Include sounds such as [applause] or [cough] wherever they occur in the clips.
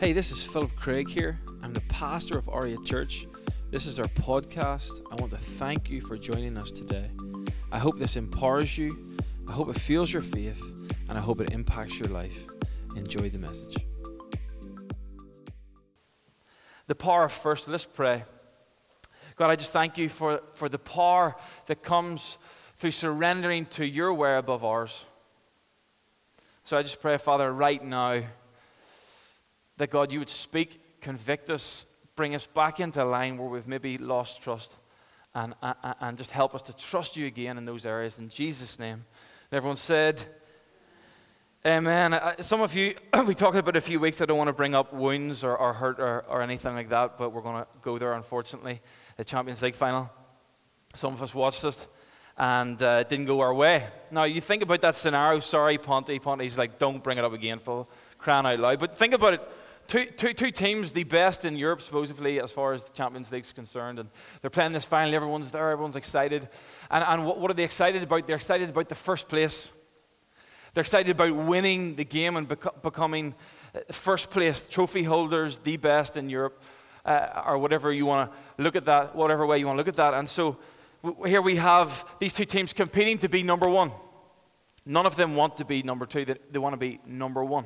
Hey, this is Philip Craig here. I'm the pastor of Aria Church. This is our podcast. I want to thank you for joining us today. I hope this empowers you, I hope it fuels your faith, and I hope it impacts your life. Enjoy the message. The power of first, let's pray. God, I just thank you for, for the power that comes through surrendering to your way above ours. So I just pray, Father, right now, that God, you would speak, convict us, bring us back into line where we've maybe lost trust, and, and, and just help us to trust you again in those areas. In Jesus' name. And everyone said, Amen. Some of you, [clears throat] we talked about a few weeks. I don't want to bring up wounds or, or hurt or, or anything like that, but we're going to go there, unfortunately. The Champions League final. Some of us watched it and uh, it didn't go our way. Now, you think about that scenario. Sorry, Ponty. Ponty's like, don't bring it up again, Phil. Crying out loud. But think about it. Two, two, two teams, the best in Europe, supposedly, as far as the Champions League is concerned. And they're playing this final. Everyone's there. Everyone's excited. And, and what, what are they excited about? They're excited about the first place. They're excited about winning the game and bec- becoming uh, first place trophy holders, the best in Europe, uh, or whatever you want to look at that, whatever way you want to look at that. And so here we have these two teams competing to be number one. None of them want to be number two, they, they want to be number one.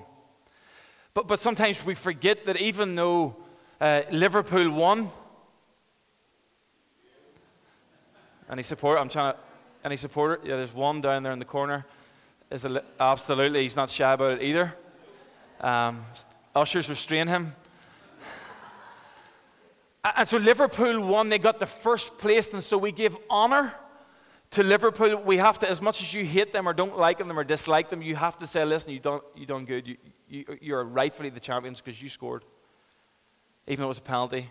But, but sometimes we forget that even though uh, Liverpool won, any support? I'm trying to, any supporter? Yeah, there's one down there in the corner. Is a, absolutely, he's not shy about it either. Um, ushers restrain him. And so Liverpool won, they got the first place, and so we give honor to Liverpool. We have to, as much as you hate them or don't like them or dislike them, you have to say, listen, you done, you done good. You, you, you're rightfully the champions because you scored, even though it was a penalty.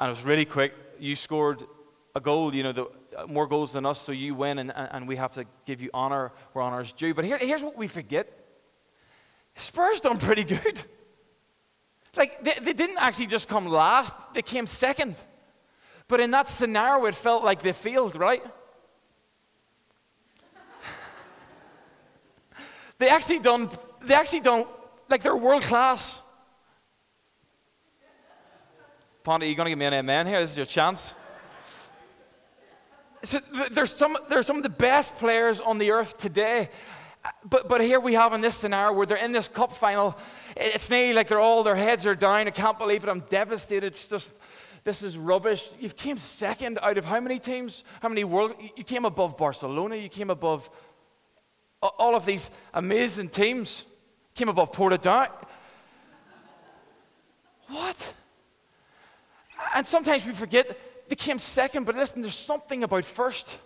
And it was really quick. You scored a goal, you know, the, uh, more goals than us, so you win, and, and we have to give you honor where honor is due. But here, here's what we forget Spurs done pretty good. Like, they, they didn't actually just come last, they came second. But in that scenario, it felt like they failed, right? They actually done, they actually done, like they're world class. Ponty, are you going to give me an amen here? This is your chance. So there's some, there's some of the best players on the earth today. But, but here we have in this scenario where they're in this cup final. It's nearly like they're all, their heads are down. I can't believe it. I'm devastated. It's just, this is rubbish. You came second out of how many teams? How many world? You came above Barcelona. You came above all of these amazing teams. Came above Portadown. What? And sometimes we forget they came second, but listen, there's something about first.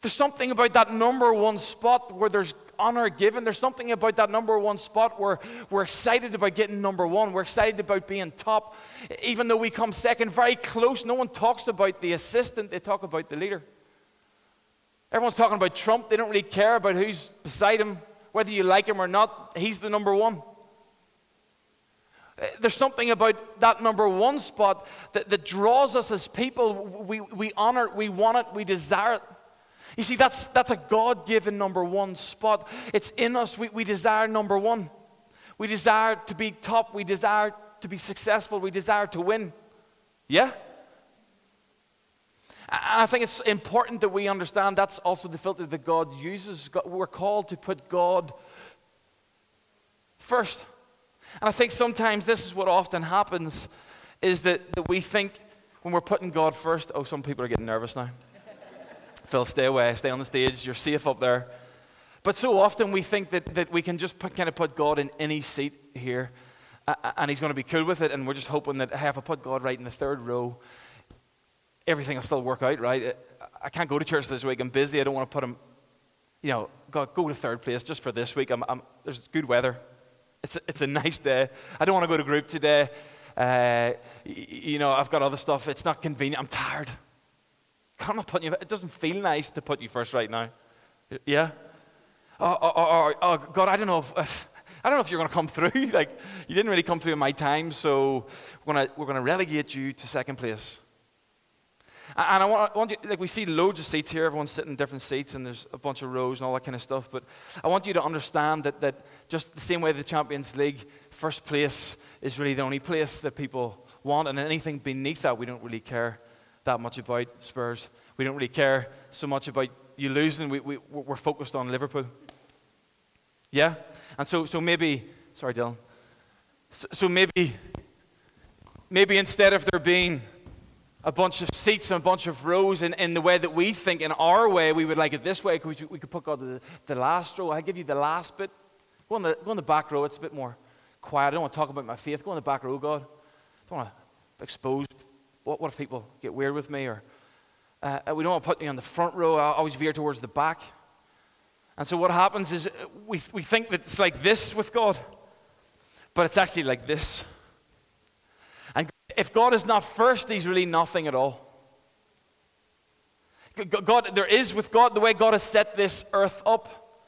There's something about that number one spot where there's honor given. There's something about that number one spot where we're excited about getting number one. We're excited about being top. Even though we come second, very close, no one talks about the assistant, they talk about the leader. Everyone's talking about Trump. They don't really care about who's beside him, whether you like him or not. He's the number one. Uh, there's something about that number one spot that, that draws us as people. We, we honor it, we want it, we desire it. You see, that's, that's a God given number one spot. It's in us. We, we desire number one. We desire to be top. We desire to be successful. We desire to win. Yeah? And I think it's important that we understand that's also the filter that God uses. We're called to put God first. And I think sometimes this is what often happens is that, that we think when we're putting God first, oh, some people are getting nervous now. [laughs] Phil, stay away, stay on the stage, you're safe up there. But so often we think that, that we can just put, kind of put God in any seat here uh, and he's going to be cool with it, and we're just hoping that hey, if I put God right in the third row, everything will still work out, right? I can't go to church this week, I'm busy, I don't want to put him, you know, God, go to third place just for this week. I'm, I'm, there's good weather, it's a, it's a [laughs] nice day. I don't want to go to group today. Uh, you know, I've got other stuff, it's not convenient, I'm tired. I'm not putting you, it doesn't feel nice to put you first right now. Yeah? Or, oh, oh, oh, oh God, I don't know if, if I don't know if you're going to come through. [laughs] like, you didn't really come through in my time, so we're going to, we're going to relegate you to second place. And I want, I want you, like we see loads of seats here, everyone's sitting in different seats, and there's a bunch of rows and all that kind of stuff. But I want you to understand that, that just the same way the Champions League, first place is really the only place that people want, and anything beneath that, we don't really care that much about Spurs. We don't really care so much about you losing. We, we, we're focused on Liverpool. Yeah? And so, so maybe, sorry, Dylan. So, so maybe, maybe instead of there being a bunch of seats and a bunch of rows in, in the way that we think, in our way, we would like it this way. We, we could put God the, the last row. I'll give you the last bit. Go on the, go on the back row. It's a bit more quiet. I don't want to talk about my faith. Go on the back row, God. I don't want to expose what, what if people get weird with me? Or uh, we don't want to put me on the front row. I always veer towards the back. And so what happens is we, we think that it's like this with God, but it's actually like this. And if God is not first, He's really nothing at all. God, there is with God, the way God has set this earth up,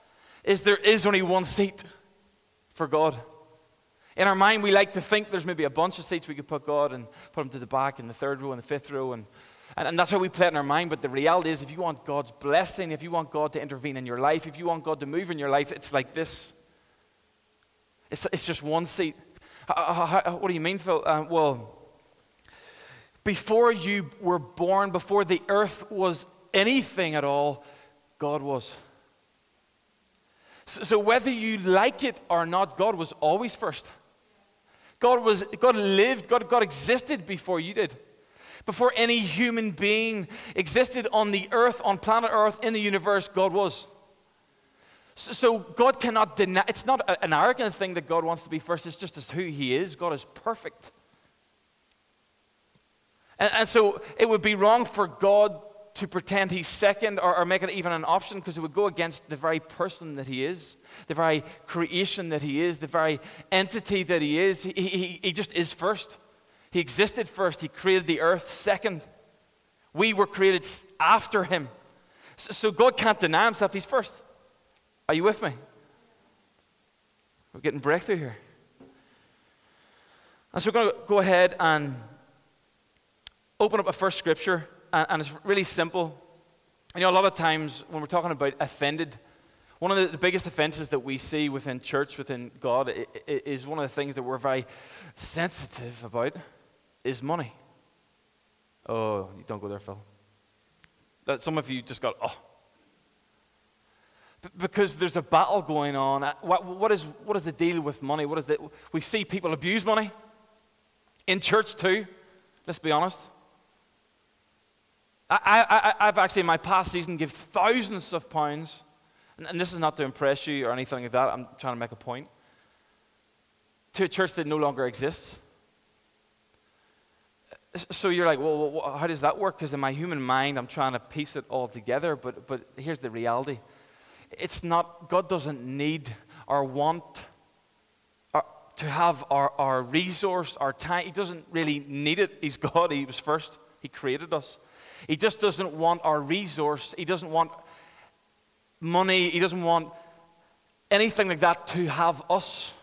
is there is only one seat for God. In our mind, we like to think there's maybe a bunch of seats we could put God and put him to the back in the third row and the fifth row. And, and, and that's how we play it in our mind. But the reality is, if you want God's blessing, if you want God to intervene in your life, if you want God to move in your life, it's like this. It's, it's just one seat. what do you mean, Phil? Uh, well, before you were born, before the earth was anything at all, God was. So, so whether you like it or not, God was always first. God, was, God lived, God, God existed before you did. Before any human being existed on the earth, on planet earth, in the universe, God was. So, so God cannot deny, it's not a, an arrogant thing that God wants to be first, it's just as who He is. God is perfect. And, and so it would be wrong for God to pretend he's second or, or make it even an option because it would go against the very person that he is, the very creation that he is, the very entity that he is. He, he, he just is first. He existed first. He created the earth second. We were created after him. So, so God can't deny himself. He's first. Are you with me? We're getting breakthrough here. And so we're going to go ahead and open up a first scripture and, and it's really simple. You know, a lot of times when we're talking about offended, one of the, the biggest offenses that we see within church, within God, is one of the things that we're very sensitive about is money. Oh, you don't go there, Phil. That some of you just got, oh. because there's a battle going on. Uh, what, what, is, what is the deal with money? What is the, we see people abuse money in church too, let's be honest. I, I, I've actually, in my past season, give thousands of pounds, and, and, this is not to impress you or anything like that, I'm trying to make a point, to a church that no longer exists. So you're like, well, how does that work? Because in my human mind, I'm trying to piece it all together, but, but here's the reality it's not, God doesn't need or want or, to have our, our resource, our time. He doesn't really need it. He's God, He was first, He created us. He just doesn't want our resource. He doesn't want money. He doesn't want anything like that to have us.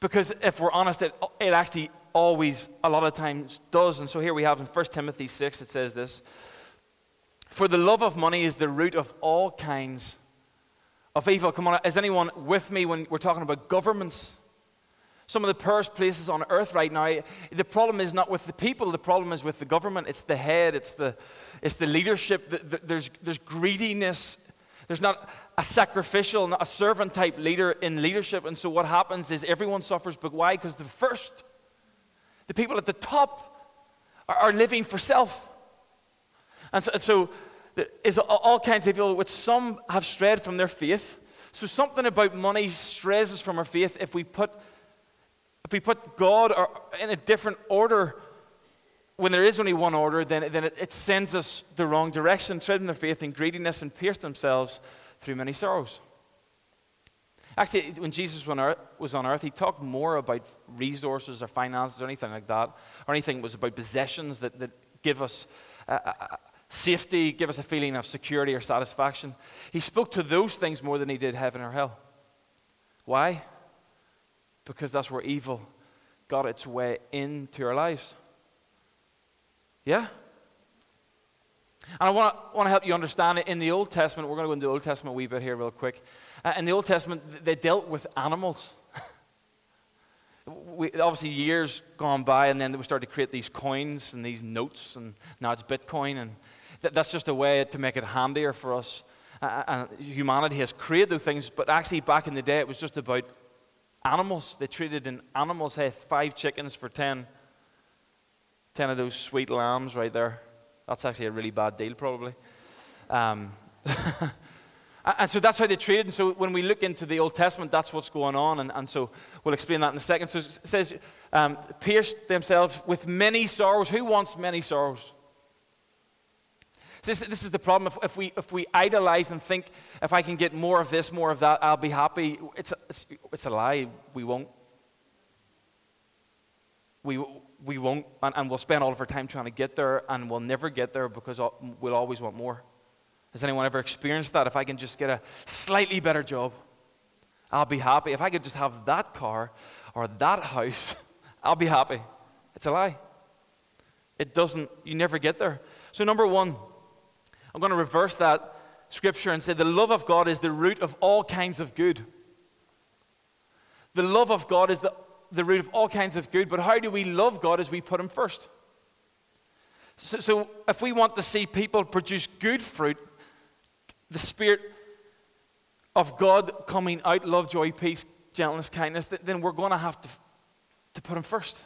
Because if we're honest, it, it actually always, a lot of times, does. And so here we have in 1 Timothy 6, it says this For the love of money is the root of all kinds of evil. Come on, is anyone with me when we're talking about governments? Some of the poorest places on earth right now, the problem is not with the people, the problem is with the government. It's the head, it's the, it's the leadership. There's, there's greediness. There's not a sacrificial, not a servant type leader in leadership. And so what happens is everyone suffers, but why? Because the first, the people at the top, are, are living for self. And so, and so is all kinds of evil, which some have strayed from their faith. So something about money strays us from our faith if we put if we put God in a different order, when there is only one order, then, then it, it sends us the wrong direction, treading their faith in greediness and pierce themselves through many sorrows. Actually, when Jesus was on earth, he talked more about resources or finances or anything like that, or anything that was about possessions that, that give us uh, uh, uh, safety, give us a feeling of security or satisfaction. He spoke to those things more than he did heaven or hell. Why? Because that's where evil got its way into our lives. Yeah? And I want to, want to help you understand it. In the Old Testament, we're going to go into the Old Testament a wee bit here, real quick. Uh, in the Old Testament, they dealt with animals. [laughs] we, obviously, years gone by, and then we started to create these coins and these notes, and now it's Bitcoin. And th- that's just a way to make it handier for us. Uh, and humanity has created things, but actually, back in the day, it was just about animals. They treated in animals, hey, five chickens for ten. Ten of those sweet lambs right there. That's actually a really bad deal, probably. Um, [laughs] and so that's how they treated. And so when we look into the Old Testament, that's what's going on. And, and so we'll explain that in a second. So it says, um, pierced themselves with many sorrows. Who wants many sorrows? This, this is the problem. If, if, we, if we idolize and think, if I can get more of this, more of that, I'll be happy, it's a, it's, it's a lie. We won't. We, we won't, and, and, we'll spend all of our time trying to get there, and we'll never get there because we'll always want more. Has anyone ever experienced that? If I can just get a slightly better job, I'll be happy. If I could just have that car or that house, [laughs] I'll be happy. It's a lie. It doesn't, you never get there. So, number one, I'm going to reverse that scripture and say the love of God is the root of all kinds of good. The love of God is the, the root of all kinds of good, but how do we love God as we put Him first? So, so if we want to see people produce good fruit, the Spirit of God coming out, love, joy, peace, gentleness, kindness, then we're going to have to, to put Him first.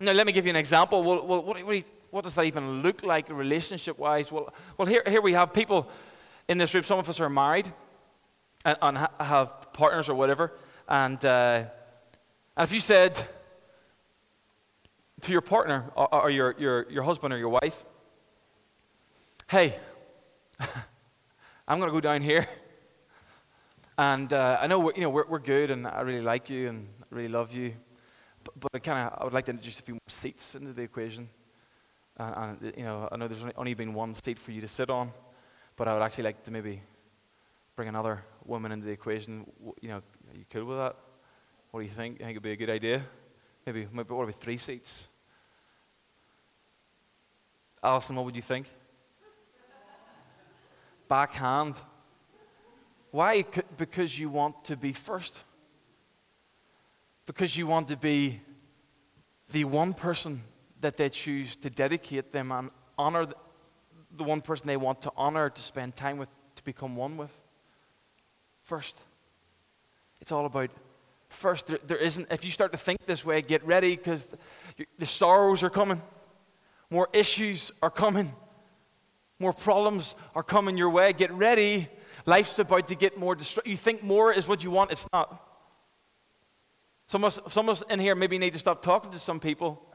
Now, let me give you an example. Well, what, what, what does that even look like relationship wise? Well, well here, here we have people in this room. Some of us are married and, and ha- have partners or whatever. And, uh, and if you said to your partner or, or your, your, your husband or your wife, hey, [laughs] I'm going to go down here. And uh, I know we're, you know, we're, we're good and I really like you and I really love you. But, but I, kinda, I would like to introduce a few more seats into the equation. And, and, you know, I know there's only been one seat for you to sit on, but I would actually like to maybe bring another woman into the equation. You know, are you cool with that? What do you think? You think it'd be a good idea? Maybe, maybe what about three seats? Alison, what would you think? [laughs] Backhand. Why? Because you want to be first. Because you want to be the one person that they choose to dedicate them and honor the, one person they want to honor, to spend time with, to become one with. First. It's all about first. There, there isn't, if you start to think this way, get ready because the, the sorrows are coming, more issues are coming, more problems are coming your way. Get ready. Life's about to get more destructive. You think more is what you want, it's not. Some of, us, some of us in here maybe need to stop talking to some people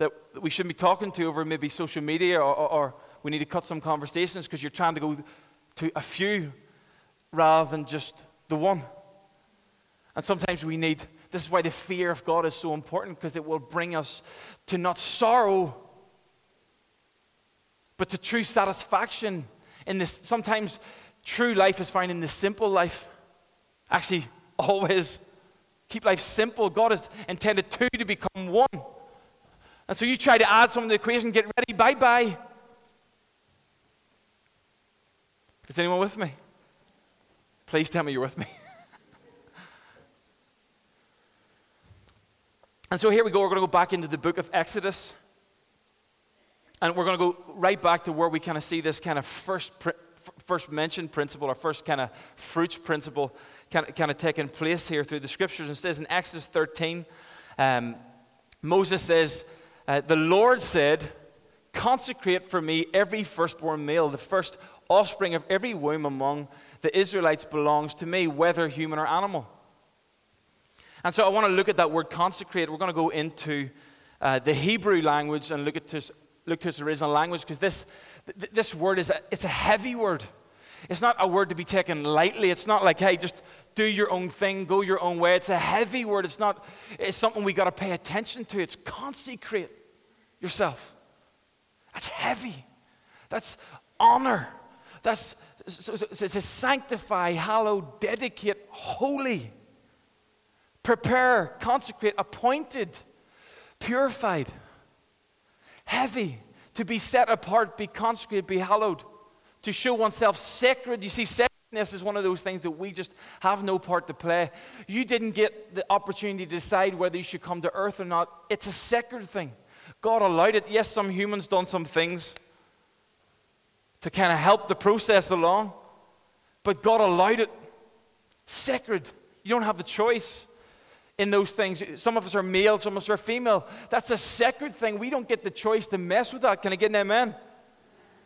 that we shouldn't be talking to over maybe social media, or, or, or we need to cut some conversations because you're trying to go to a few rather than just the one. And sometimes we need, this is why the fear of God is so important because it will bring us to not sorrow, but to true satisfaction in this. Sometimes true life is found in the simple life. Actually, [laughs] always. Keep life simple. God has intended two to become one. And so you try to add something to the equation, get ready, bye bye. Is anyone with me? Please tell me you're with me. [laughs] and so here we go. We're going to go back into the book of Exodus. And we're going to go right back to where we kind of see this kind of first, first mentioned principle, or first kind of fruits principle, kind of, kind of taking place here through the scriptures. And it says in Exodus 13, um, Moses says, uh, the Lord said, Consecrate for me every firstborn male, the first offspring of every womb among the Israelites belongs to me, whether human or animal. And so I want to look at that word consecrate. We're going to go into uh, the Hebrew language and look at this, look to its original language because this, th- this word is a, it's a heavy word. It's not a word to be taken lightly. It's not like, hey, just do your own thing, go your own way. It's a heavy word. It's not, it's something we got to pay attention to. It's consecrate yourself. That's heavy. That's honor. That's so, so, so it's sanctify, hallow, dedicate, holy, prepare, consecrate, appointed, purified. heavy, to be set apart, be consecrated, be hallowed, to show oneself sacred. You see, sacredness is one of those things that we just have no part to play. You didn't get the opportunity to decide whether you should come to earth or not. It's a sacred thing. God allowed it. Yes, some humans done some things to kind of help the process along, but God allowed it. Sacred. You don't have the choice in those things. Some of us are male, some of us are female. That's a sacred thing. We don't get the choice to mess with that. Can I get an amen?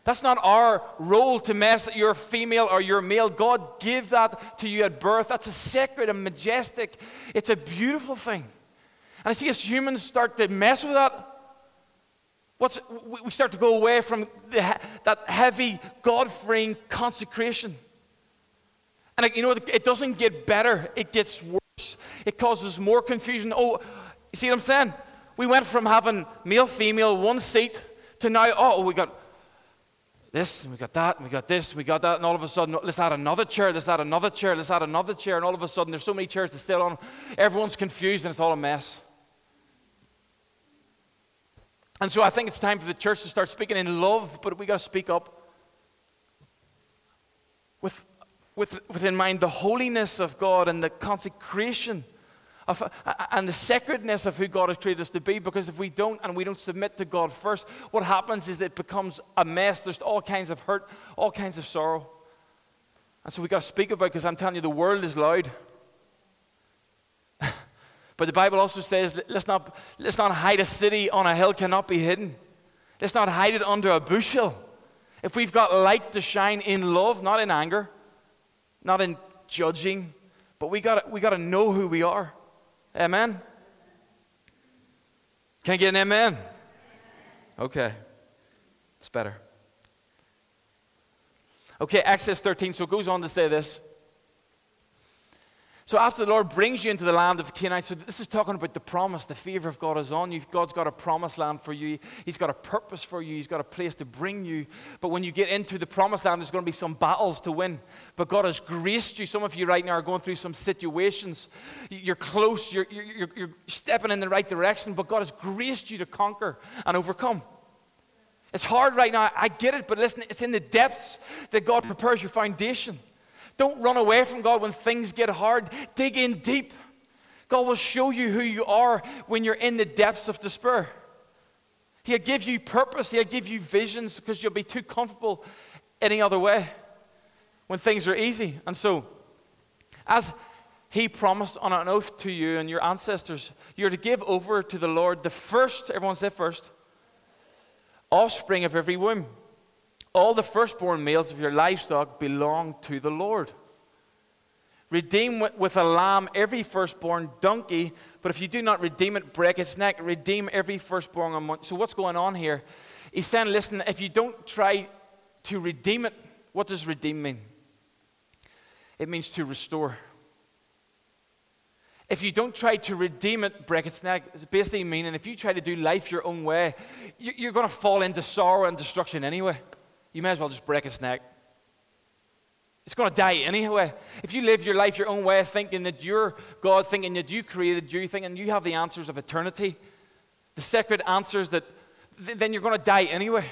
That's not our role to mess you're female or you're male. God gave that to you at birth. That's a sacred and majestic. It's a beautiful thing. And I see as humans start to mess with that, what's, we start to go away from the, that heavy, God freeing consecration. And you know, it doesn't get better, it gets worse. It causes more confusion. Oh, you see what I'm saying? We went from having male, female, one seat to now, oh, we got this, and we got that, and we got this, and we got that, and all of a sudden, let's add another chair, let's add another chair, let's add another chair, and all of a sudden, there's so many chairs to sit on. Everyone's confused, and it's all a mess. And so I think it's time for the church to start speaking in love, but we got to speak up with, with, with in mind the holiness of God and the consecration of, and the sacredness of who God has created us to be. Because if we don't and we don't submit to God first, what happens is it becomes a mess. There's all kinds of hurt, all kinds of sorrow. And so we got to speak about because I'm telling you, the world is loud. But the Bible also says, let's not, let's not hide a city on a hill cannot be hidden. Let's not hide it under a bushel. If we've got light to shine in love, not in anger, not in judging, but we got we got to know who we are. Amen? Can I get an amen? Okay. It's better. Okay, Exodus 13. So it goes on to say this. So after the Lord brings you into the land of Canaanites, so this is talking about the promise, the favor of God is on you. God's got a promised land for you. He's got a purpose for you. He's got a place to bring you. But when you get into the promised land, there's going to be some battles to win. But God has graced you. Some of you right now are going through some situations. You're close. You're, you're, you're stepping in the right direction. But God has graced you to conquer and overcome. It's hard right now. I get it. But listen, it's in the depths that God prepares your foundation. Don't run away from God when things get hard. Dig in deep. God will show you who you are when you're in the depths of despair. He'll give you purpose, He'll give you visions because you'll be too comfortable any other way when things are easy. And so, as He promised on an oath to you and your ancestors, you're to give over to the Lord the first, everyone say first, offspring of every womb all the firstborn males of your livestock belong to the Lord. Redeem with a lamb every firstborn donkey, but if you do not redeem it, break its neck. Redeem every firstborn among. So, what's going on here? He's saying, listen, if you don't try to redeem it, what does redeem mean? It means to restore. If you don't try to redeem it, break its neck, it's basically meaning if you try to do life your own way, you're going to fall into sorrow and destruction anyway you may as well just break its neck. It's going to die anyway. If you live your life your own way, thinking that you're God, thinking that you created you, thinking you have the answers of eternity, the sacred answers that, then you're going to die anyway.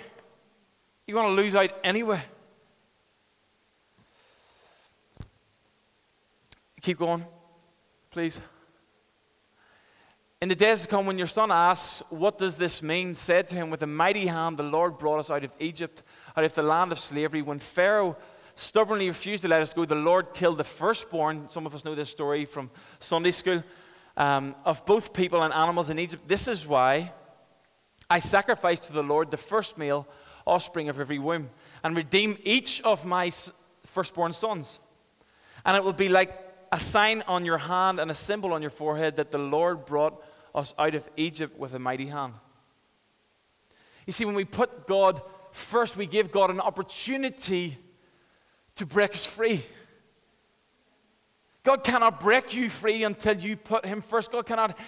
You're going to lose out anyway. Keep going, please. In the days to come, when your son asks, What does this mean? said to him, With a mighty hand the Lord brought us out of Egypt out of the land of slavery. When Pharaoh stubbornly refused to let us go, the Lord killed the firstborn. Some of us know this story from Sunday school um, of both people and animals in Egypt. This is why I sacrifice to the Lord the first male offspring of every womb and redeem each of my firstborn sons. And it will be like a sign on your hand and a symbol on your forehead that the Lord brought us out of Egypt with a mighty hand. You see, when we put God first we give God an opportunity to break us free. God cannot break you free until you put Him first. God cannot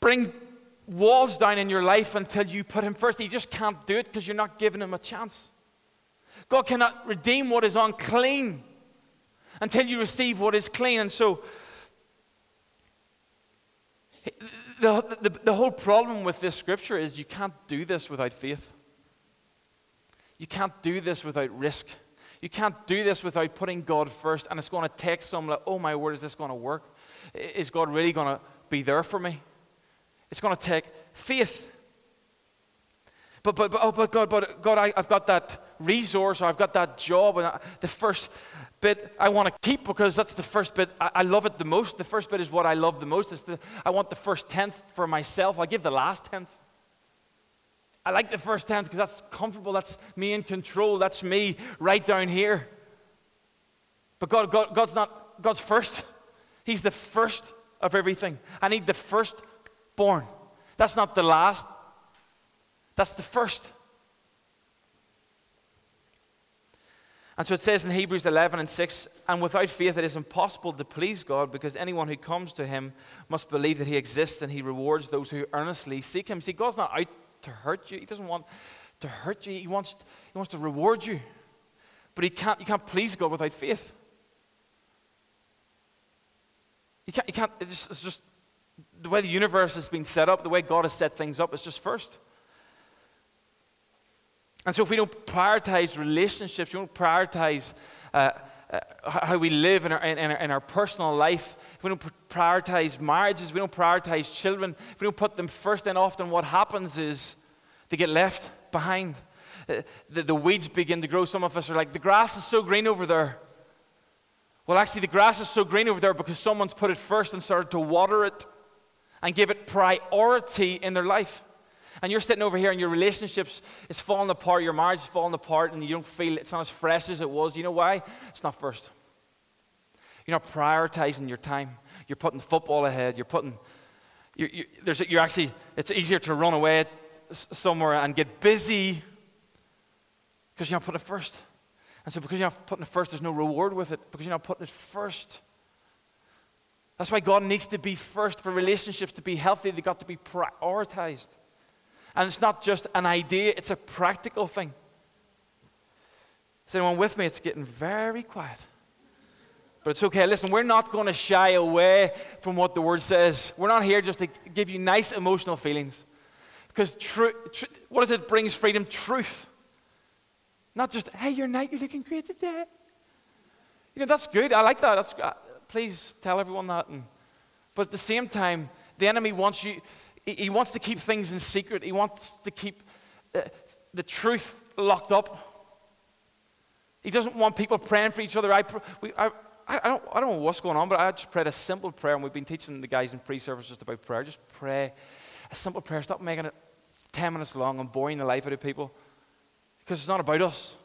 bring walls down in your life until you put Him first. He just can't do it because you're not giving Him a chance. God cannot redeem what is unclean until you receive what is clean. And so, The, the, the whole problem with this scripture is you can't do this without faith. You can't do this without risk. You can't do this without putting God first. And it's going to take some, like, oh my word, is this going to work? Is God really going to be there for me? It's going to take faith. But, but, but, oh, but God, but God, I, have got that resource or I've got that job. And I, the first bit I want to keep because that's the first bit. I, I, love it the most. The first bit is what I love the most. It's the, I want the first tenth for myself. I give the last tenth. I like the first tenth because that's comfortable. That's me in control. That's me right down here. But God, God, God's not, God's first. He's the first of everything. I need the firstborn. That's not the last, that's the first. And so it says in Hebrews 11 and 6 And without faith it is impossible to please God because anyone who comes to him must believe that he exists and he rewards those who earnestly seek him. See, God's not out to hurt you, He doesn't want to hurt you, He wants, he wants to reward you. But he can't, you can't please God without faith. You can't, you can't it's, just, it's just the way the universe has been set up, the way God has set things up, it's just first. And so, if we don't prioritize relationships, we don't prioritize uh, uh, how we live in our, in, our, in our personal life, if we don't prioritize marriages, we don't prioritize children, if we don't put them first, then often what happens is they get left behind. Uh, the, the weeds begin to grow. Some of us are like, the grass is so green over there. Well, actually, the grass is so green over there because someone's put it first and started to water it and give it priority in their life. And you're sitting over here and your relationships is falling apart, your marriage is falling apart, and you don't feel it's not as fresh as it was. You know why? It's not first. You're not prioritizing your time. You're putting football ahead. You're putting, you're, you're, there's, you're actually, it's easier to run away somewhere and get busy because you're not putting it first. And so, because you're not putting it first, there's no reward with it because you're not putting it first. That's why God needs to be first for relationships to be healthy. They've got to be prioritized. And it's not just an idea, it's a practical thing. Is anyone with me? It's getting very quiet. But it's okay. Listen, we're not going to shy away from what the word says. We're not here just to give you nice emotional feelings. Because tr- tr- what does it brings freedom? Truth. Not just, hey, you're nice, you're looking great today. You know, that's good. I like that. That's, uh, please tell everyone that. And, but at the same time, the enemy wants you, he wants to keep things in secret. He wants to keep uh, the truth locked up. He doesn't want people praying for each other. I, we, I, I, don't, I don't know what's going on, but I just prayed a simple prayer, and we've been teaching the guys in pre service just about prayer. Just pray a simple prayer. Stop making it 10 minutes long and boring the life out of people because it's not about us.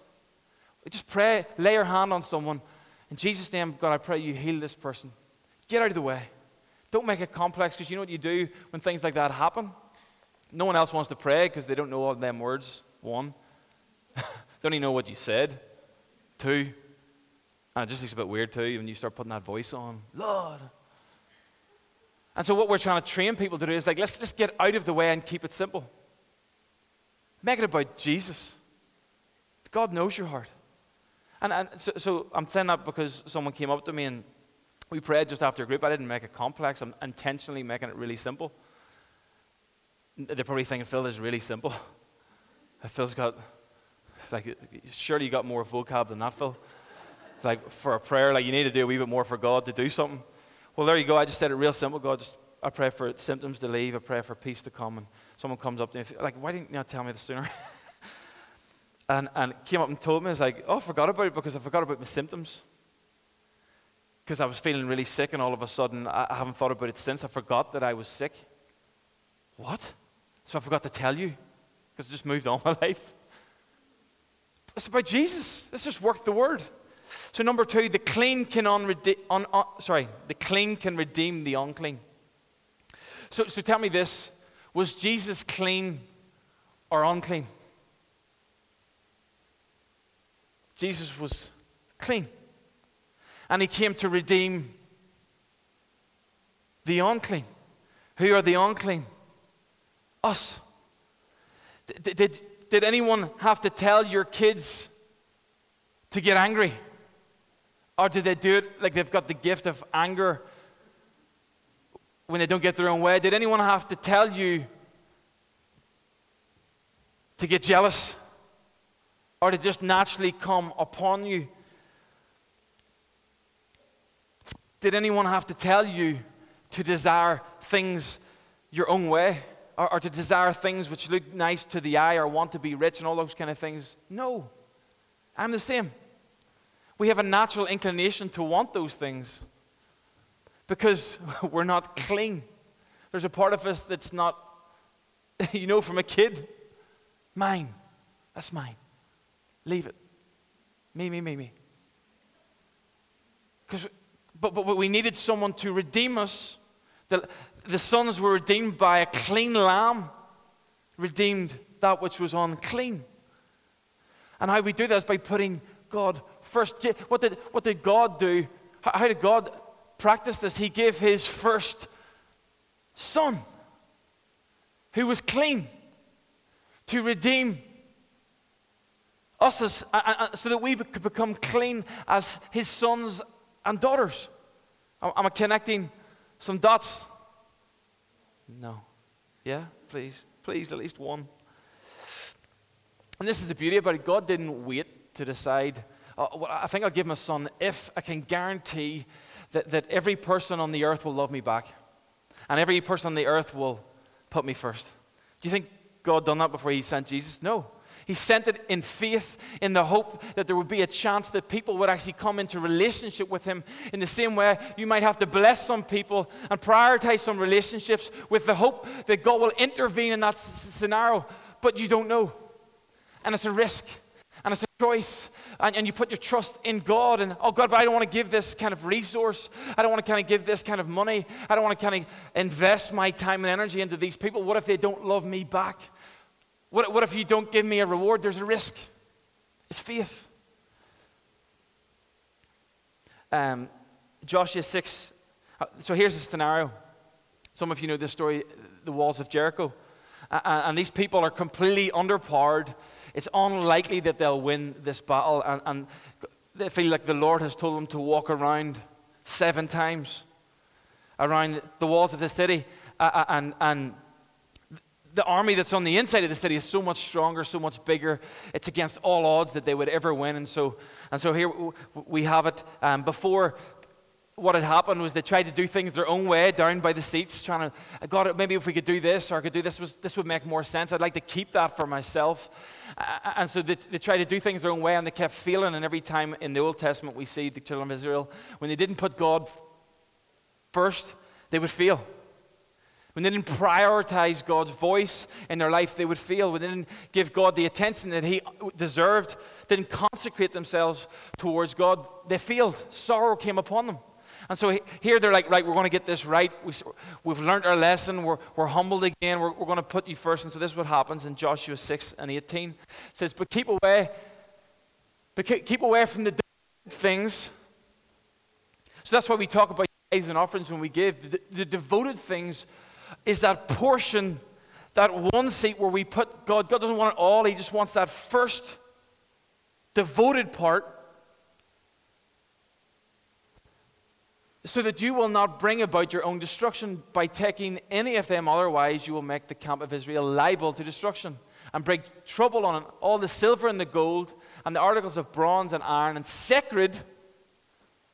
Just pray, lay your hand on someone. In Jesus' name, God, I pray you heal this person. Get out of the way. Don't make it complex because you know what you do when things like that happen? No one else wants to pray because they don't know all them words. One, they [laughs] don't even know what you said. Two, and it just looks a bit weird too when you start putting that voice on. Lord. And so what we're trying to train people to do is like, let's, let's get out of the way and keep it simple. Make it about Jesus. God knows your heart. And, and so, so I'm saying that because someone came up to me and we prayed just after a group. I didn't make it complex. I'm intentionally making it really simple. They're probably thinking Phil is really simple. [laughs] Phil's got, like, surely you got more vocab than that, Phil. Like, for a prayer, like, you need to do a wee bit more for God to do something. Well, there you go. I just said it real simple. God, just, I pray for symptoms to leave. I pray for peace to come. And someone comes up to me, like, why didn't you tell me this sooner? [laughs] and, and came up and told me, I was like, oh, I forgot about it because I forgot about my symptoms because I was feeling really sick, and all of a sudden, I, haven't thought about it since. I forgot that I was sick. What? So I forgot to tell you because I just moved on [laughs] my life. It's about Jesus. Let's just work the word. So number two, the clean can on, on, on, sorry, the clean can redeem the unclean. So, so tell me this: Was Jesus clean or unclean? Jesus was clean and he came to redeem the unclean. Who are the unclean? Us. Did, did, did anyone have to tell your kids to get angry? Or did they do it like they've got the gift of anger when they don't get their own way? Did anyone have to tell you to get jealous? Or to just naturally come upon you? Did anyone have to tell you to desire things your own way? Or, or, to desire things which look nice to the eye or want to be rich and all those kind of things? No. I'm the same. We have a natural inclination to want those things because [laughs] we're not clean. There's a part of us that's not, [laughs] you know, from a kid. Mine. That's mine. Leave it. Me, me, me, me. Because, but, but, we needed someone to redeem us. The, the sons were redeemed by a clean lamb, redeemed that which was unclean. And how we do that is by putting God first. What did, what did God do? How, how did God practice this? He gave his first son, who was clean, to redeem us as, uh, uh, so that we could become clean as his sons and daughters. Am I connecting some dots? No. Yeah, please. Please, at least one. And this is the beauty about it. God didn't wait to decide, uh, well, I think I'll give my son if I can guarantee that, that every person on the earth will love me back and every person on the earth will put me first. Do you think God done that before he sent Jesus? No. He sent it in faith, in the hope that there would be a chance that people would actually come into relationship with him. In the same way, you might have to bless some people and prioritize some relationships with the hope that God will intervene in that scenario, but you don't know. And it's a risk, and it's a choice, and, and you put your trust in God. And oh, God, but I don't want to give this kind of resource. I don't want to kind of give this kind of money. I don't want to kind of invest my time and energy into these people. What if they don't love me back? What, what if you don't give me a reward? There's a risk. It's faith. Um, Joshua 6. Uh, so here's the scenario. Some of you know this story the walls of Jericho. And these people are completely underpowered. It's unlikely that they'll win this battle. And, and they feel like the Lord has told them to walk around seven times around the walls of the city. And, and the army that's on the inside of the city is so much stronger, so much bigger. It's against all odds that they would ever win. And so, and so here we have it. Um, before what had happened was they tried to do things their own way down by the seats, trying to, God, maybe if we could do this or I could do this, was, this would make more sense. I'd like to keep that for myself. Uh, and so they, they tried to do things their own way and they kept failing. And every time in the Old Testament we see the children of Israel, when they didn't put God first, they would fail. When they didn't prioritize God's voice in their life, they would fail. When they didn't give God the attention that He deserved, didn't consecrate themselves towards God, they failed. Sorrow came upon them. And so here they're like, right, we're going to get this right. We, have learned our lesson. We're, we're humbled again. We're, we're going to put you first. And so this is what happens in Joshua 6 and 18. It says, but keep away, but keep away from the things. So that's why we talk about tithes and offerings when we give. The, the devoted things is that portion, that one seat where we put God. God doesn't want it all, He just wants that first devoted part. So that you will not bring about your own destruction by taking any of them, otherwise, you will make the camp of Israel liable to destruction and bring trouble on it. All the silver and the gold and the articles of bronze and iron and sacred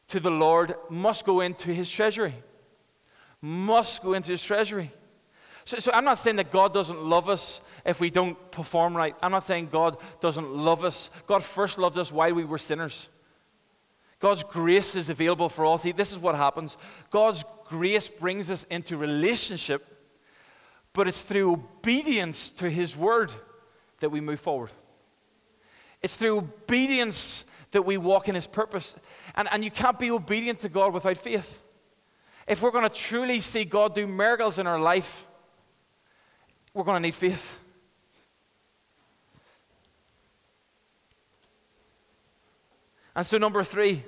to the Lord must go into his treasury must go into his treasury. So, so, I'm not saying that God doesn't love us if we don't perform right. I'm not saying God doesn't love us. God first loved us while we were sinners. God's grace is available for all. See, this is what happens God's grace brings us into relationship, but it's through obedience to His word that we move forward. It's through obedience that we walk in His purpose. And, and you can't be obedient to God without faith if we're going to truly see God do miracles in our life, we're going to need faith. And so, number three.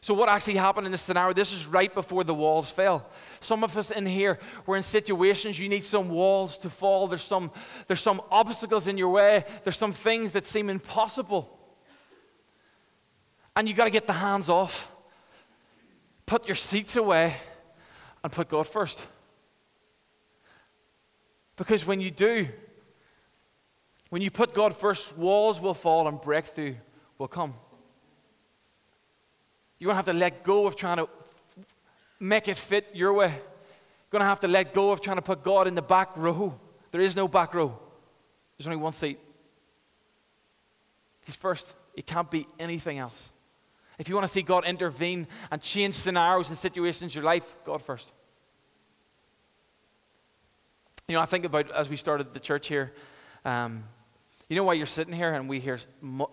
So, what actually happened in this scenario? This is right before the walls fell. Some of us in here, we're in situations you need some walls to fall. There's some, there's some obstacles in your way. There's some things that seem impossible. And you got to get the hands off put your seats away and put God first. Because when you do, when you put God first, walls will fall and breakthrough will come. You're going to have to let go of trying to make it fit your way. You're going to have to let go of trying to put God in the back row. There is no back row, there's only one seat. He's first. It can't be anything else. If you want to see God intervene and change scenarios and situations in your life, God first. You know, I think about as we started the church here, um, you know why you're sitting here and we hear mo-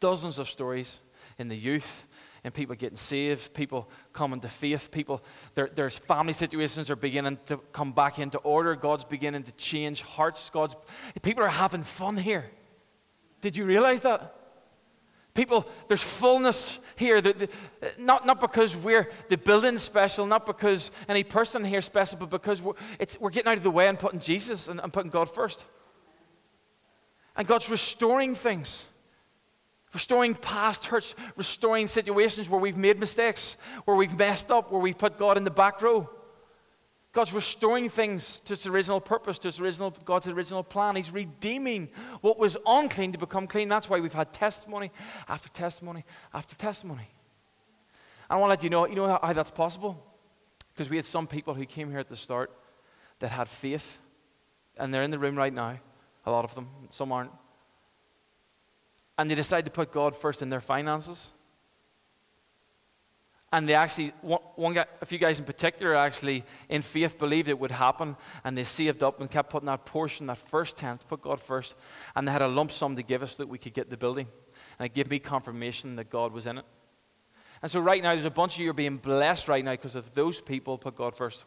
dozens of stories in the youth and people getting saved, people coming to faith, people, there, there's family situations are beginning to come back into order. God's beginning to change hearts. God's, people are having fun here. Did you realize that? People, there's fullness here. Not, not because we're the building special, not because any person here special, but because we're, we're getting out of the way and putting Jesus and, and putting God first. And God's restoring things restoring past hurts, restoring situations where we've made mistakes, where we've messed up, where we've put God in the back row. God's restoring things to its original purpose, to its original, God's original plan. He's redeeming what was unclean to become clean. That's why we've had testimony after testimony after testimony. I want to let you know, you know how, that's possible? Because we had some people who came here at the start that had faith, and they're in the room right now, a lot of them, some aren't and they decide to put God first in their finances. And they actually, one, guy, a few guys in particular, actually, in faith, believed it would happen. And they saved up and kept putting that portion, that first tenth, put God first. And they had a lump sum to give us that we could get the building. And it gave me confirmation that God was in it. And so, right now, there's a bunch of you are being blessed right now because of those people put God first.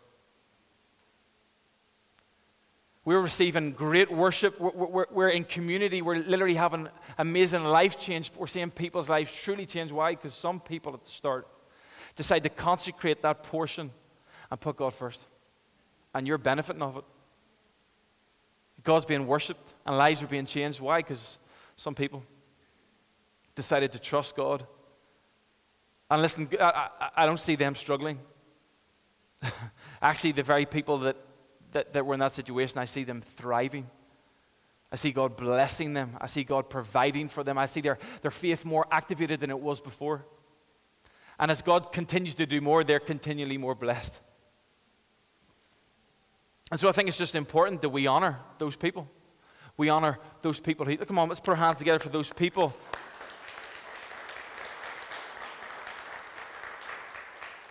We're receiving great worship. We're, we're, we're, in community. We're literally having amazing life change. We're seeing people's lives truly change. Why? Because some people at the start decide to consecrate that portion and put God first. And you're benefiting of it. God's being worshipped and lives are being changed. Why? Because some people decided to trust God. And listen, I, I, I don't see them struggling. [laughs] Actually, the very people that that, that were in that situation, I see them thriving. I see God blessing them. I see God providing for them. I see their, their faith more activated than it was before. And as God continues to do more, they're continually more blessed. And so I think it's just important that we honor those people. We honor those people. Who, come on, let's put our hands together for those people.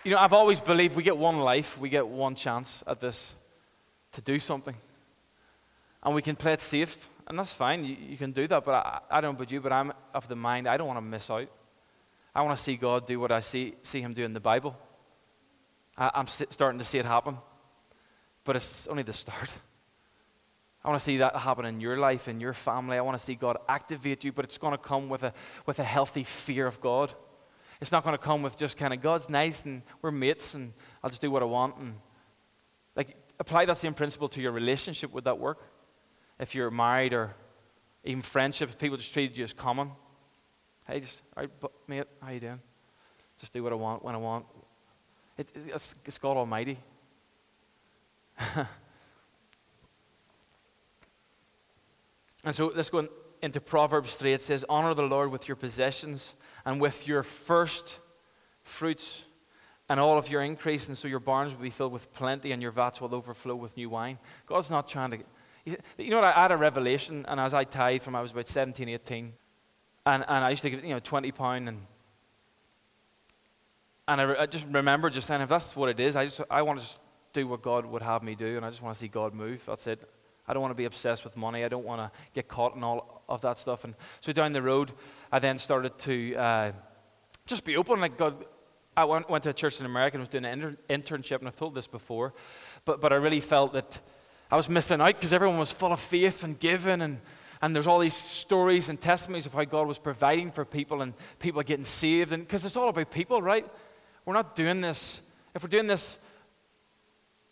You know, I've always believed we get one life, we get one chance at this to do something. And we can play it safe, and that's fine. You, you can do that, but I, I, don't know about you, but I'm of the mind I don't want to miss out. I want to see God do what I see, see Him do in the Bible. I, I'm starting to see it happen, but it's only the start. I want to see that happen in your life, in your family. I want to see God activate you, but it's going to come with a, with a healthy fear of God. It's not going to come with just kind of God's nice and we're mates and I'll just do what I want. And like apply that same principle to your relationship. Would that work? If you're married or even friendship, if people just treated you as common. Hey, just, all right, but, mate, how you doing? Just do what I want when I want. It, it's, it's God Almighty. [laughs] and so let's go into Proverbs 3. It says, Honor the Lord with your possessions and with your first fruits and all of your increase, and so your barns will be filled with plenty, and your vats will overflow with new wine. God's not trying to. You know what? I had a revelation, and as I tithe from I was about 17, 18, and, and I used to give, you know, 20 pound, and and I, I, just remember just saying, if that's what it is, I just I want to just do what God would have me do, and I just want to see God move. That's it. I don't want to be obsessed with money. I don't want to get caught in all of that stuff. And so down the road, I then started to uh, just be open, like God I went, went to a church in America and was doing an inter- internship, and I've told this before, but, but I really felt that I was missing out because everyone was full of faith and giving, and, and there's all these stories and testimonies of how God was providing for people and people getting saved, and because it's all about people, right? We're not doing this. If we're doing this,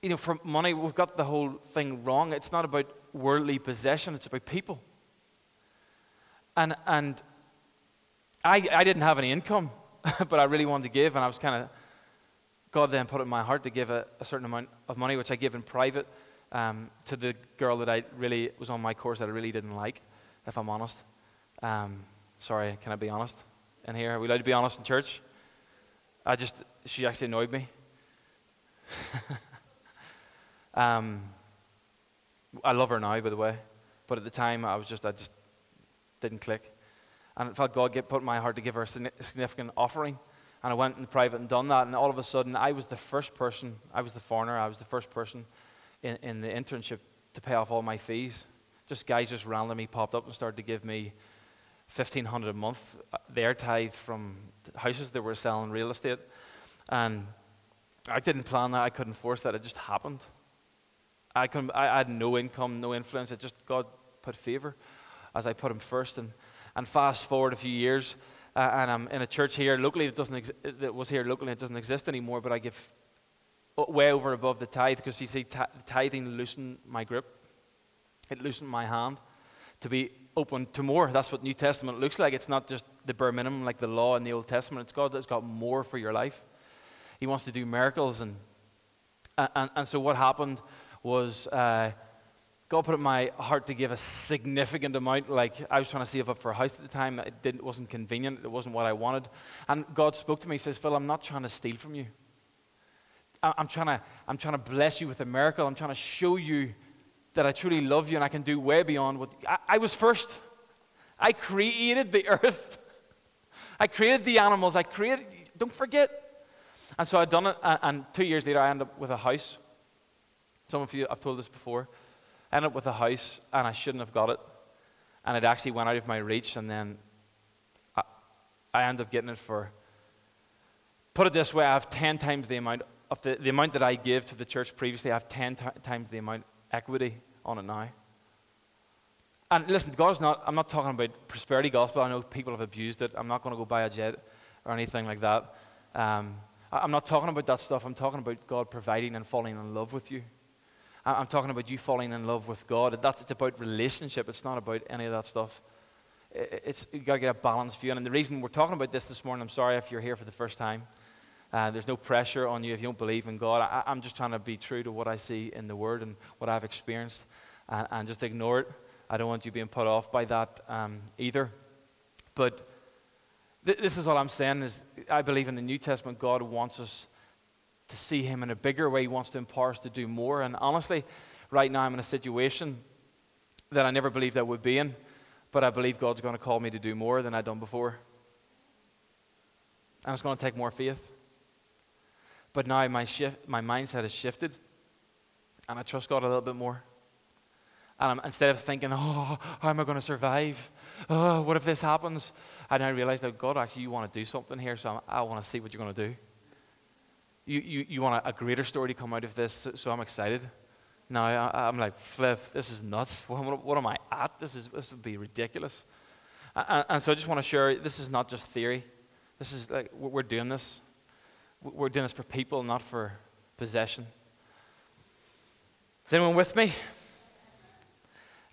you know, for money, we've got the whole thing wrong. It's not about worldly possession; it's about people. And and I I didn't have any income. [laughs] but I really wanted to give, and I was kind of, God then put it in my heart to give a, a, certain amount of money, which I give in private um, to the girl that I really was on my course that I really didn't like, if I'm honest. Um, sorry, can I be honest in here? Are we allowed to be honest in church? I just, she actually annoyed me. [laughs] um, I love her now, by the way, but at the time I was just, I just didn't click. And I felt God get, put in my heart to give her a significant offering. And I went in private and done that. And all of a sudden, I was the first person, I was the foreigner, I was the first person in, in the internship to pay off all my fees. Just guys just randomly popped up and started to give me 1500 a month, uh, their tithe from houses that were selling real estate. And I didn't plan that, I couldn't force that, it just happened. I, couldn't, I had no income, no influence. It just, God put favor as I put Him first. And, and fast forward a few years, uh, and I'm in a church here locally that, doesn't exi- that was here locally, it doesn't exist anymore, but I give way over above the tithe because you see, tithing loosened my grip, it loosened my hand to be open to more. That's what New Testament looks like. It's not just the bare minimum like the law in the Old Testament, it's God that's got more for your life. He wants to do miracles. And, and, and so what happened was uh, God put it in my heart to give a significant amount. Like I was trying to save up for a house at the time. It didn't, wasn't convenient. It wasn't what I wanted. And God spoke to me. He says, Phil, I'm not trying to steal from you. I'm trying to, I'm trying to bless you with a miracle. I'm trying to show you that I truly love you and I can do way beyond what I, I was first. I created the [laughs] earth. I created the animals. I created, don't forget. And so I'd done it, and two years later, I ended up with a house. Some of you, I've told this before. I ended up with a house, and I shouldn't have got it. And it actually went out of my reach, and then I, I ended up getting it for, put it this way, I have 10 times the amount of the, the amount that I gave to the church previously, I have 10 t- times the amount equity on it now. And listen, God's not, I'm not talking about prosperity gospel. I know people have abused it. I'm not going to go buy a jet or anything like that. Um, I'm not talking about that stuff. I'm talking about God providing and falling in love with you. I'm talking about you falling in love with God. That's, it's about relationship. It's not about any of that stuff. It's, you've got to get a balanced view. And the reason we're talking about this this morning, I'm sorry if you're here for the first time. Uh, there's no pressure on you if you don't believe in God. I, am just trying to be true to what I see in the Word and what I've experienced and, and just ignore it. I don't want you being put off by that um, either. But th- this is what I'm saying is I believe in the New Testament God wants us to see Him in a bigger way. He wants to empower us to do more. And honestly, right now I'm in a situation that I never believed I would be in, but I believe God's going to call me to do more than I've done before. And it's going to take more faith. But now my, shift, my mindset has shifted, and I trust God a little bit more. And I'm, instead of thinking, oh, how am I going to survive? Oh, what if this happens? I now realize that God, actually, you want to do something here, so I'm, i want to see what you're going to do. You, you, you want a, a, greater story to come out of this, so, so I'm excited. Now I, am like, flip, this is nuts. [laughs] What, what, am I at? This, is, this would be ridiculous. And, and so I just want to share this is not just theory. This is like, we're doing this. We're doing this for people, not for possession. Is anyone with me?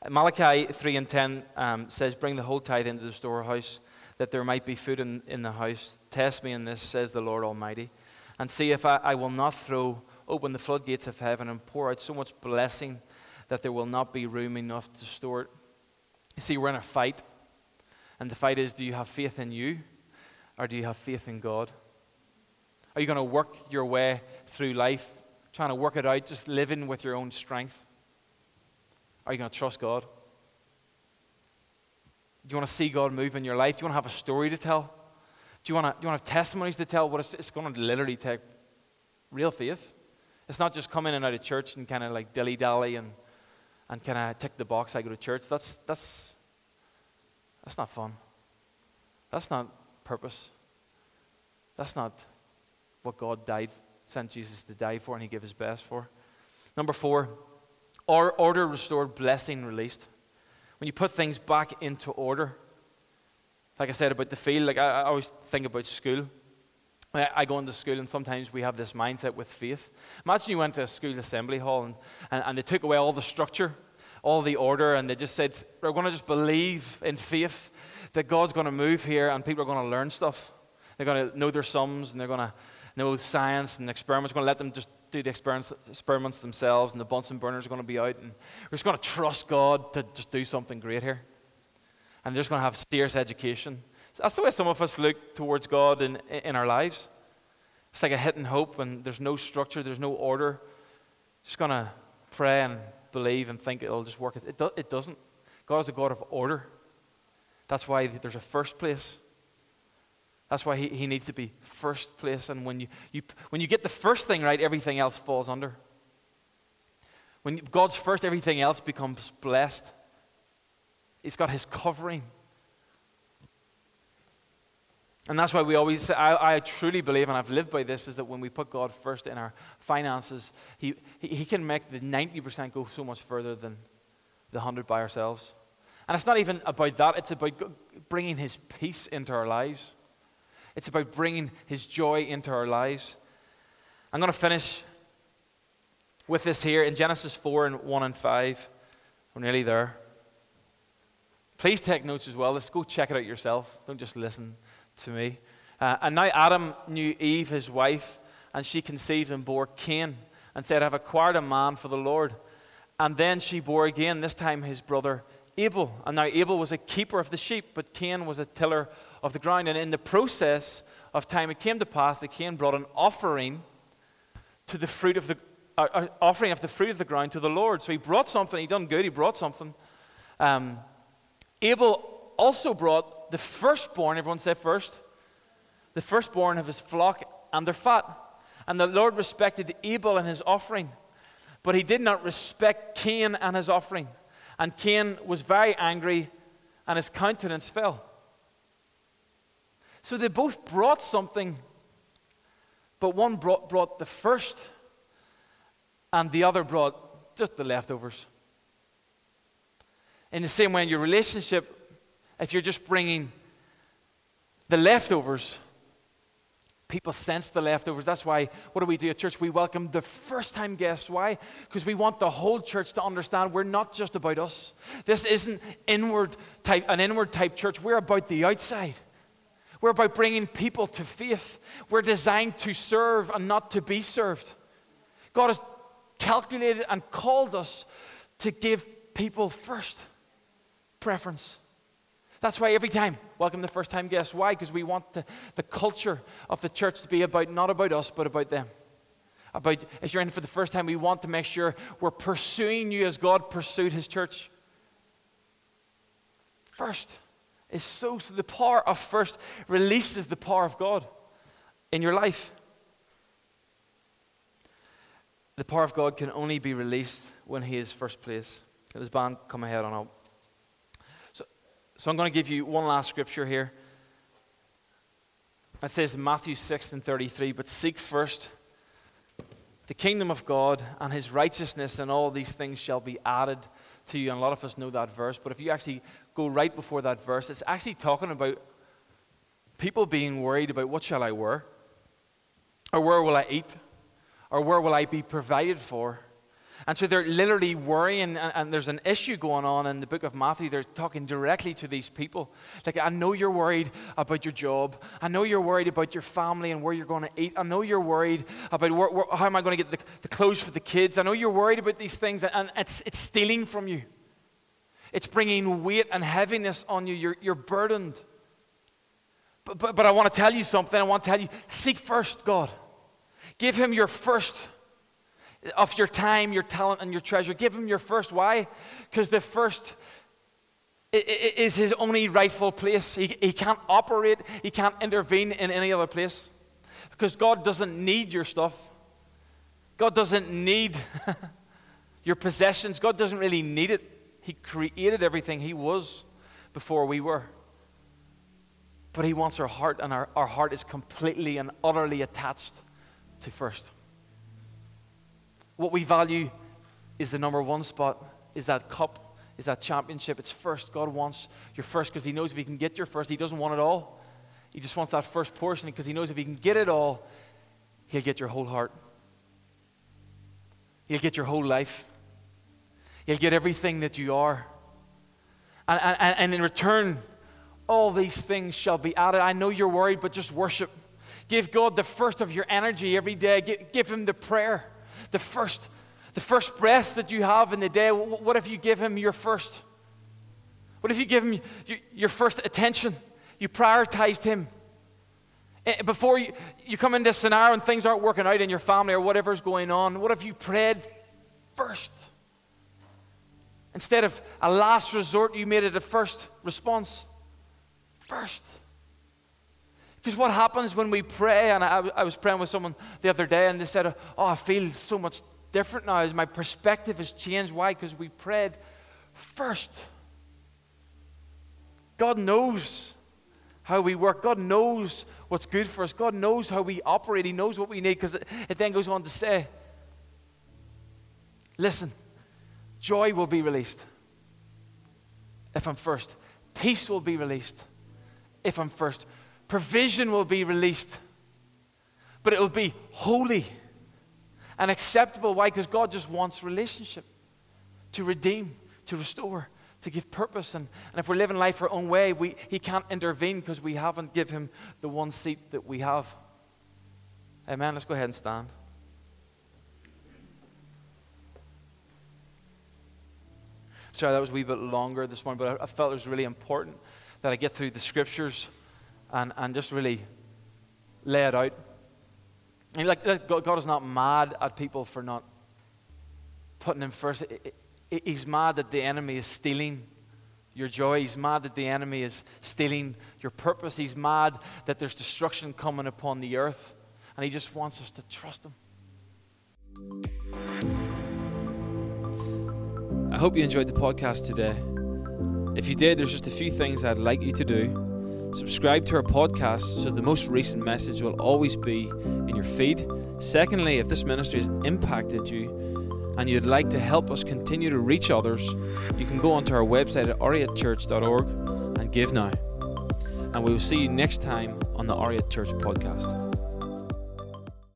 Malachi 3 and 10 um, says, Bring the whole tithe into the storehouse, that there might be food in, in the house. Test me in this, says the Lord Almighty, and see if I, I will not throw open the floodgates of heaven and pour out so much blessing that there will not be room enough to store it. You see, we're in a fight, and the fight is do you have faith in you, or do you have faith in God? Are you going to work your way through life, trying to work it out, just living with your own strength? Are you going to trust God? Do you want to see God move in your life? Do you want to have a story to tell? Do you want to, do you want to have testimonies to tell? What it's, it's going to literally take real faith. It's not just coming in and out of church and kind of like dilly dally and, and kind of tick the box. I go to church. That's, that's, that's not fun. That's not purpose. That's not what God died, sent Jesus to die for, and He gave His best for. Number four, order restored, blessing released. When you put things back into order, like I said about the field, like I, I always think about school. I, I, go into school, and sometimes we have this mindset with faith. Imagine you went to a school assembly hall, and, and, and they took away all the structure, all the order, and they just said, We're going to just believe in faith that God's going to move here, and people are going to learn stuff. They're going to know their sums, and they're going to know science and experiments. We're going to let them just do the experiments, experiments themselves, and the Bunsen burners are going to be out, and we're just going to trust God to just do something great here. And they're just going to have serious education. So that's the way some of us look towards God in, in our lives. It's like a hit and hope, and there's no structure, there's no order. Just going to pray and believe and think it'll just work. It, do, it doesn't. God is a God of order. That's why there's a first place. That's why he, he needs to be first place. And when you, you, when you get the first thing right, everything else falls under. When God's first, everything else becomes blessed. He's got his covering. And that's why we always say, I, I, truly believe, and I've lived by this, is that when we put God first in our finances, He, he, he can make the 90% go so much further than the 100 by ourselves. And it's not even about that, it's about bringing His peace into our lives. It's about bringing His joy into our lives. I'm going to finish with this here in Genesis 4 and 1 and 5. We're nearly there. Please take notes as well. Let's go check it out yourself. Don't just listen to me. Uh, and now Adam knew Eve, his wife, and she conceived and bore Cain, and said, I've acquired a man for the Lord. And then she bore again, this time his brother Abel. And now Abel was a keeper of the sheep, but Cain was a tiller of the ground. And in the process of time, it came to pass that Cain brought an offering to the fruit of the uh, uh offering of the fruit of the ground to the Lord. So he brought something. He done good. He brought something. Um, Abel also brought the firstborn, everyone said first, the firstborn of his flock and their fat. And the Lord respected Abel and his offering, but he did not respect Cain and his offering. And Cain was very angry, and his countenance fell. So they both brought something, but one brought, brought the first, and the other brought just the leftovers. In the same way, in your relationship if you're just bringing the leftovers, people sense the leftovers. That's why, what do we do at church? We welcome the first time guests. Why? Because we want the whole church to understand we're not just about us. This isn't inward type, an inward type church. We're about the outside. We're about bringing people to faith. We're designed to serve and not to be served. God has calculated and called us to give people first preference. That's why every time, welcome the first time guests. Why? Because we want the, the culture of the church to be about not about us, but about them. About as you're in for the first time, we want to make sure we're pursuing you as God pursued his church. First is so, so the power of first releases the power of God in your life. The power of God can only be released when He is first place. Let this band come ahead on up. So so I'm going to give you one last scripture here. It says in Matthew 6 and 33, but seek first the kingdom of God and his righteousness, and all these things shall be added to you. And a lot of us know that verse, but if you actually go right before that verse, it's actually talking about people being worried about what shall I wear? Or where will I eat? Or where will I be provided for? And so they're literally worrying, and, and, there's an issue going on in the book of Matthew. They're talking directly to these people. Like, I know you're worried about your job. I know you're worried about your family and where you're going to eat. I know you're worried about where, where, how am I going to get the, the, clothes for the kids. I know you're worried about these things, and it's, it's stealing from you. It's bringing weight and heaviness on you. You're, you're burdened. But, but, but I want to tell you something. I want to tell you seek first God, give Him your first of your time, your talent, and your treasure. Give him your first. Why? Because the first is his only rightful place. He, he can't operate, he can't intervene in any other place. Because God doesn't need your stuff. God doesn't need [laughs] your possessions. God doesn't really need it. He created everything He was before we were. But He wants our heart, and our, our heart is completely and utterly attached to first. What we value is the number one spot, is that cup, is that championship. It's first. God wants your first because He knows if He can get your first, He doesn't want it all. He just wants that first portion because He knows if He can get it all, He'll get your whole heart. He'll get your whole life. He'll get everything that you are. And, and, and in return, all these things shall be added. I know you're worried, but just worship. Give God the first of your energy every day. Give, give Him the prayer. The first, the first breath that you have in the day, what if you give him your first? What if you give him your first attention? You prioritized him. Eh, before you, you come into a scenario and things aren't working out in your family or whatever's going on, what if you prayed first? Instead of a last resort, you made it a first response. First. Because what happens when we pray, and I, I, was praying with someone the other day, and they said, Oh, I feel so much different now. My perspective has changed. Why? Because we prayed first. God knows how we work. God knows what's good for us. God knows how we operate. He knows what we need because it, it then goes on to say, Listen, joy will be released if I'm first, peace will be released if I'm first, provision will be released, but it will be holy and acceptable. Why? Because God just wants relationship to redeem, to restore to give purpose. And, and if we're living life our own way, we, He can't intervene because we haven't given Him the one seat that we have. Amen. Let's go ahead and stand. Sorry, that was a wee bit longer this morning, but I, felt it was really important that I get through the scriptures and, and just really lay it out. And like, God is not mad at people for not putting Him first. He's mad that the enemy is stealing your joy. He's mad that the enemy is stealing your purpose. He's mad that there's destruction coming upon the earth. And he just wants us to trust him. I hope you enjoyed the podcast today. If you did, there's just a few things I'd like you to do. Subscribe to our podcast so the most recent message will always be in your feed. Secondly, if this ministry has impacted you, and you'd like to help us continue to reach others, you can go onto our website at oriatchurch.org and give now. And we will see you next time on the Oriat Church podcast.